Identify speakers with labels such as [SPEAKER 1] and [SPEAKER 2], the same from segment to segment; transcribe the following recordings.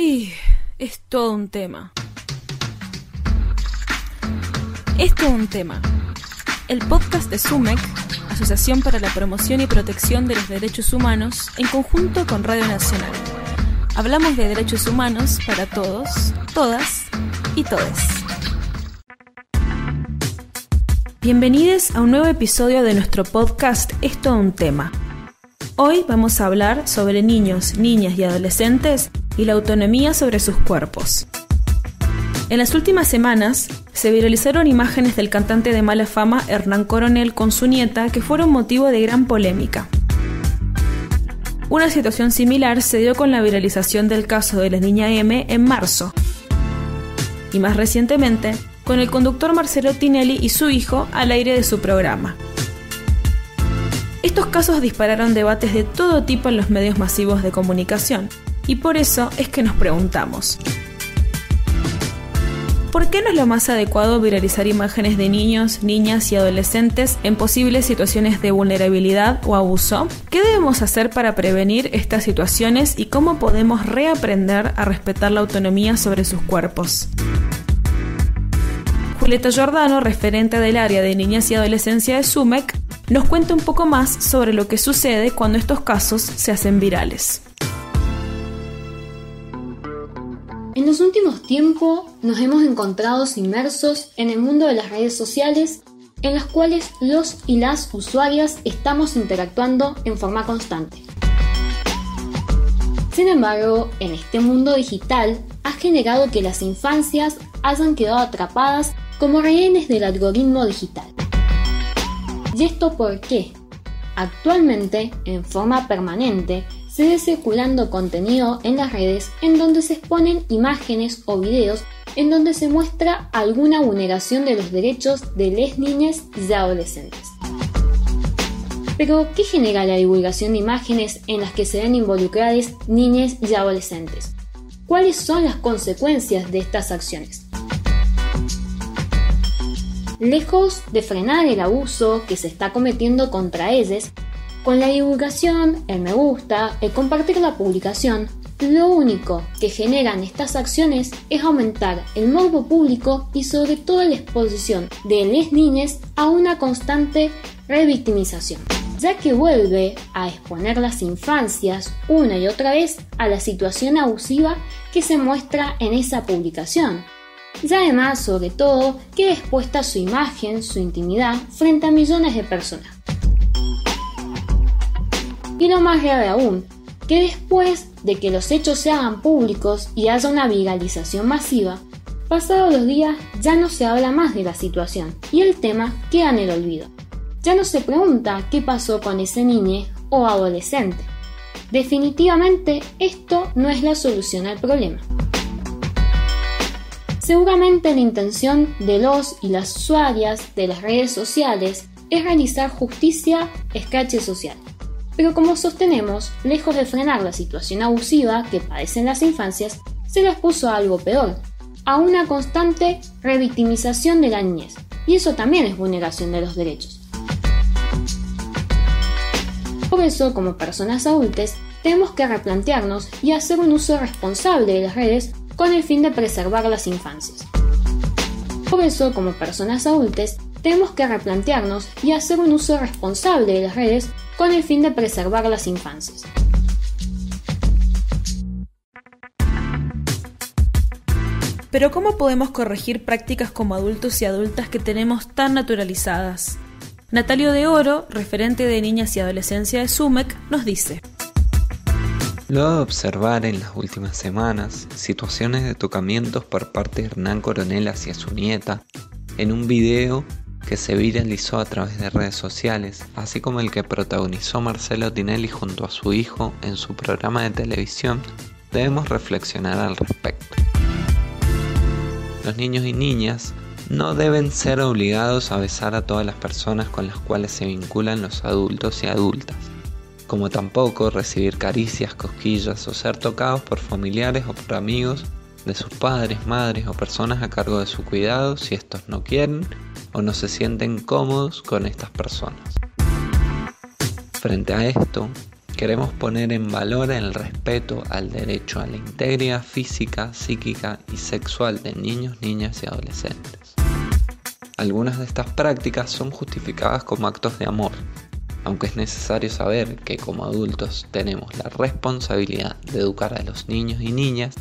[SPEAKER 1] Y es todo un tema. Es todo un tema. El podcast de SUMEC, Asociación para la Promoción y Protección de los Derechos Humanos, en conjunto con Radio Nacional. Hablamos de derechos humanos para todos, todas y todes. Bienvenidos a un nuevo episodio de nuestro podcast Es todo un tema. Hoy vamos a hablar sobre niños, niñas y adolescentes y la autonomía sobre sus cuerpos. En las últimas semanas se viralizaron imágenes del cantante de mala fama Hernán Coronel con su nieta que fueron motivo de gran polémica. Una situación similar se dio con la viralización del caso de la niña M en marzo. Y más recientemente, con el conductor Marcelo Tinelli y su hijo al aire de su programa. Estos casos dispararon debates de todo tipo en los medios masivos de comunicación, y por eso es que nos preguntamos, ¿Por qué no es lo más adecuado viralizar imágenes de niños, niñas y adolescentes en posibles situaciones de vulnerabilidad o abuso? ¿Qué debemos hacer para prevenir estas situaciones y cómo podemos reaprender a respetar la autonomía sobre sus cuerpos? Julieta Giordano, referente del área de niñas y adolescencia de SUMEC, nos cuenta un poco más sobre lo que sucede cuando estos casos se hacen virales.
[SPEAKER 2] En los últimos tiempos nos hemos encontrado inmersos en el mundo de las redes sociales en las cuales los y las usuarias estamos interactuando en forma constante. Sin embargo, en este mundo digital ha generado que las infancias hayan quedado atrapadas como rehenes del algoritmo digital. ¿Y esto por qué? Actualmente, en forma permanente, se ve circulando contenido en las redes en donde se exponen imágenes o videos en donde se muestra alguna vulneración de los derechos de les niñas y adolescentes. Pero, ¿qué genera la divulgación de imágenes en las que se ven involucradas niñas y adolescentes? ¿Cuáles son las consecuencias de estas acciones? Lejos de frenar el abuso que se está cometiendo contra ellas, con la divulgación, el me gusta, el compartir la publicación, lo único que generan estas acciones es aumentar el morbo público y sobre todo la exposición de las niñas a una constante revictimización, ya que vuelve a exponer las infancias una y otra vez a la situación abusiva que se muestra en esa publicación. Y además, sobre todo, queda expuesta su imagen, su intimidad, frente a millones de personas. Y lo más grave aún, que después de que los hechos se hagan públicos y haya una viralización masiva, pasados los días ya no se habla más de la situación y el tema queda en el olvido. Ya no se pregunta qué pasó con ese niño o adolescente. Definitivamente esto no es la solución al problema. Seguramente la intención de los y las usuarias de las redes sociales es realizar justicia escache social pero como sostenemos, lejos de frenar la situación abusiva que padecen las infancias, se les puso algo peor, a una constante revictimización de la niñez, y eso también es vulneración de los derechos. Por eso, como personas adultas, tenemos que replantearnos y hacer un uso responsable de las redes con el fin de preservar las infancias. Por eso, como personas adultas, tenemos que replantearnos y hacer un uso responsable de las redes con el fin de preservar las infancias.
[SPEAKER 1] Pero ¿cómo podemos corregir prácticas como adultos y adultas que tenemos tan naturalizadas? Natalio de Oro, referente de niñas y adolescencia de SUMEC, nos dice.
[SPEAKER 3] Luego de observar en las últimas semanas situaciones de tocamientos por parte de Hernán Coronel hacia su nieta, en un video que se viralizó a través de redes sociales, así como el que protagonizó Marcelo Tinelli junto a su hijo en su programa de televisión, debemos reflexionar al respecto. Los niños y niñas no deben ser obligados a besar a todas las personas con las cuales se vinculan los adultos y adultas, como tampoco recibir caricias, cosquillas o ser tocados por familiares o por amigos de sus padres, madres o personas a cargo de su cuidado si estos no quieren o no se sienten cómodos con estas personas. Frente a esto, queremos poner en valor el respeto al derecho a la integridad física, psíquica y sexual de niños, niñas y adolescentes. Algunas de estas prácticas son justificadas como actos de amor, aunque es necesario saber que como adultos tenemos la responsabilidad de educar a los niños y niñas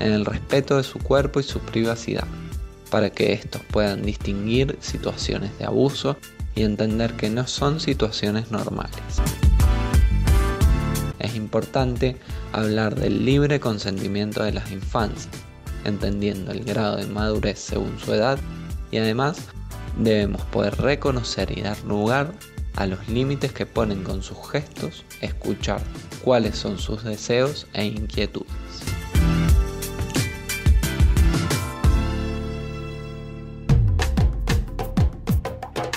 [SPEAKER 3] en el respeto de su cuerpo y su privacidad, para que estos puedan distinguir situaciones de abuso y entender que no son situaciones normales. Es importante hablar del libre consentimiento de las infancias, entendiendo el grado de madurez según su edad y además debemos poder reconocer y dar lugar a los límites que ponen con sus gestos, escuchar cuáles son sus deseos e inquietudes.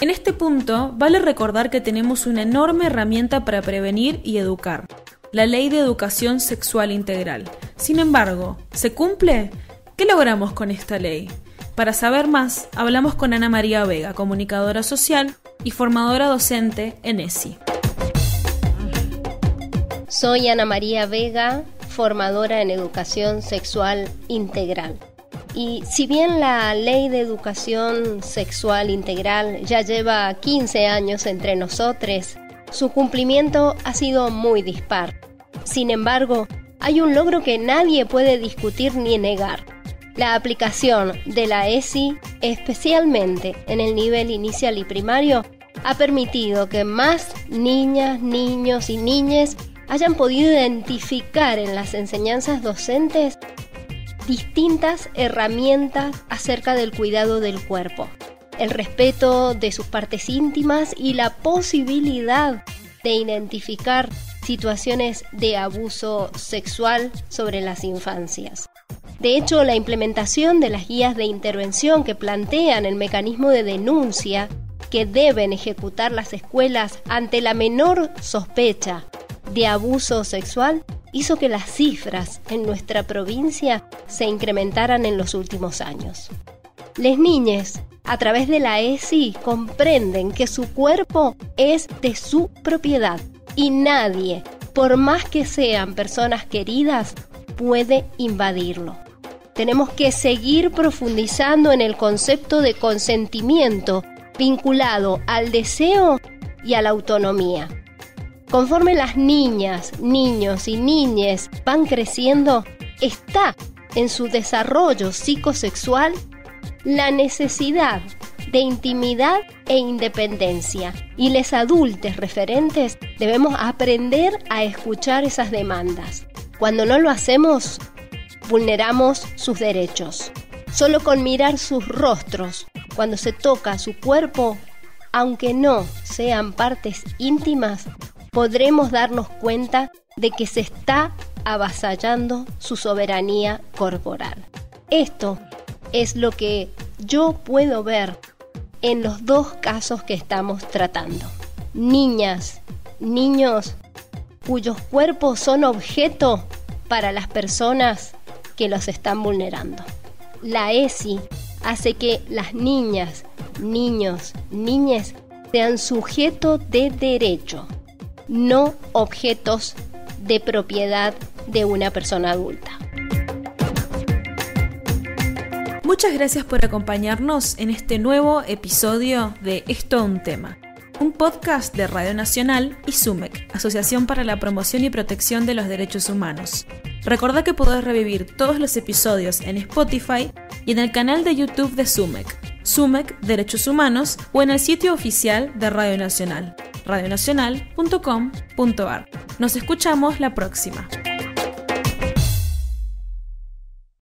[SPEAKER 1] En este punto, vale recordar que tenemos una enorme herramienta para prevenir y educar, la Ley de Educación Sexual Integral. Sin embargo, ¿se cumple? ¿Qué logramos con esta ley? Para saber más, hablamos con Ana María Vega, comunicadora social y formadora docente en ESI.
[SPEAKER 4] Soy Ana María Vega, formadora en educación sexual integral. Y si bien la ley de educación sexual integral ya lleva 15 años entre nosotros, su cumplimiento ha sido muy dispar. Sin embargo, hay un logro que nadie puede discutir ni negar. La aplicación de la ESI, especialmente en el nivel inicial y primario, ha permitido que más niñas, niños y niñas hayan podido identificar en las enseñanzas docentes distintas herramientas acerca del cuidado del cuerpo, el respeto de sus partes íntimas y la posibilidad de identificar situaciones de abuso sexual sobre las infancias. De hecho, la implementación de las guías de intervención que plantean el mecanismo de denuncia que deben ejecutar las escuelas ante la menor sospecha de abuso sexual hizo que las cifras en nuestra provincia se incrementaran en los últimos años. Las niñas, a través de la ESI, comprenden que su cuerpo es de su propiedad y nadie, por más que sean personas queridas, puede invadirlo. Tenemos que seguir profundizando en el concepto de consentimiento vinculado al deseo y a la autonomía. Conforme las niñas, niños y niñas van creciendo, está en su desarrollo psicosexual la necesidad de intimidad e independencia. Y los adultos referentes debemos aprender a escuchar esas demandas. Cuando no lo hacemos, vulneramos sus derechos. Solo con mirar sus rostros, cuando se toca su cuerpo, aunque no sean partes íntimas, podremos darnos cuenta de que se está avasallando su soberanía corporal. Esto es lo que yo puedo ver en los dos casos que estamos tratando. Niñas, niños cuyos cuerpos son objeto para las personas que los están vulnerando. La ESI hace que las niñas, niños, niñas sean sujetos de derecho no objetos de propiedad de una persona adulta.
[SPEAKER 1] Muchas gracias por acompañarnos en este nuevo episodio de Esto un tema, un podcast de Radio Nacional y SUMEC, Asociación para la Promoción y Protección de los Derechos Humanos. Recordá que podés revivir todos los episodios en Spotify y en el canal de YouTube de SUMEC, SUMEC Derechos Humanos o en el sitio oficial de Radio Nacional radionacional.com.ar. Nos escuchamos la próxima.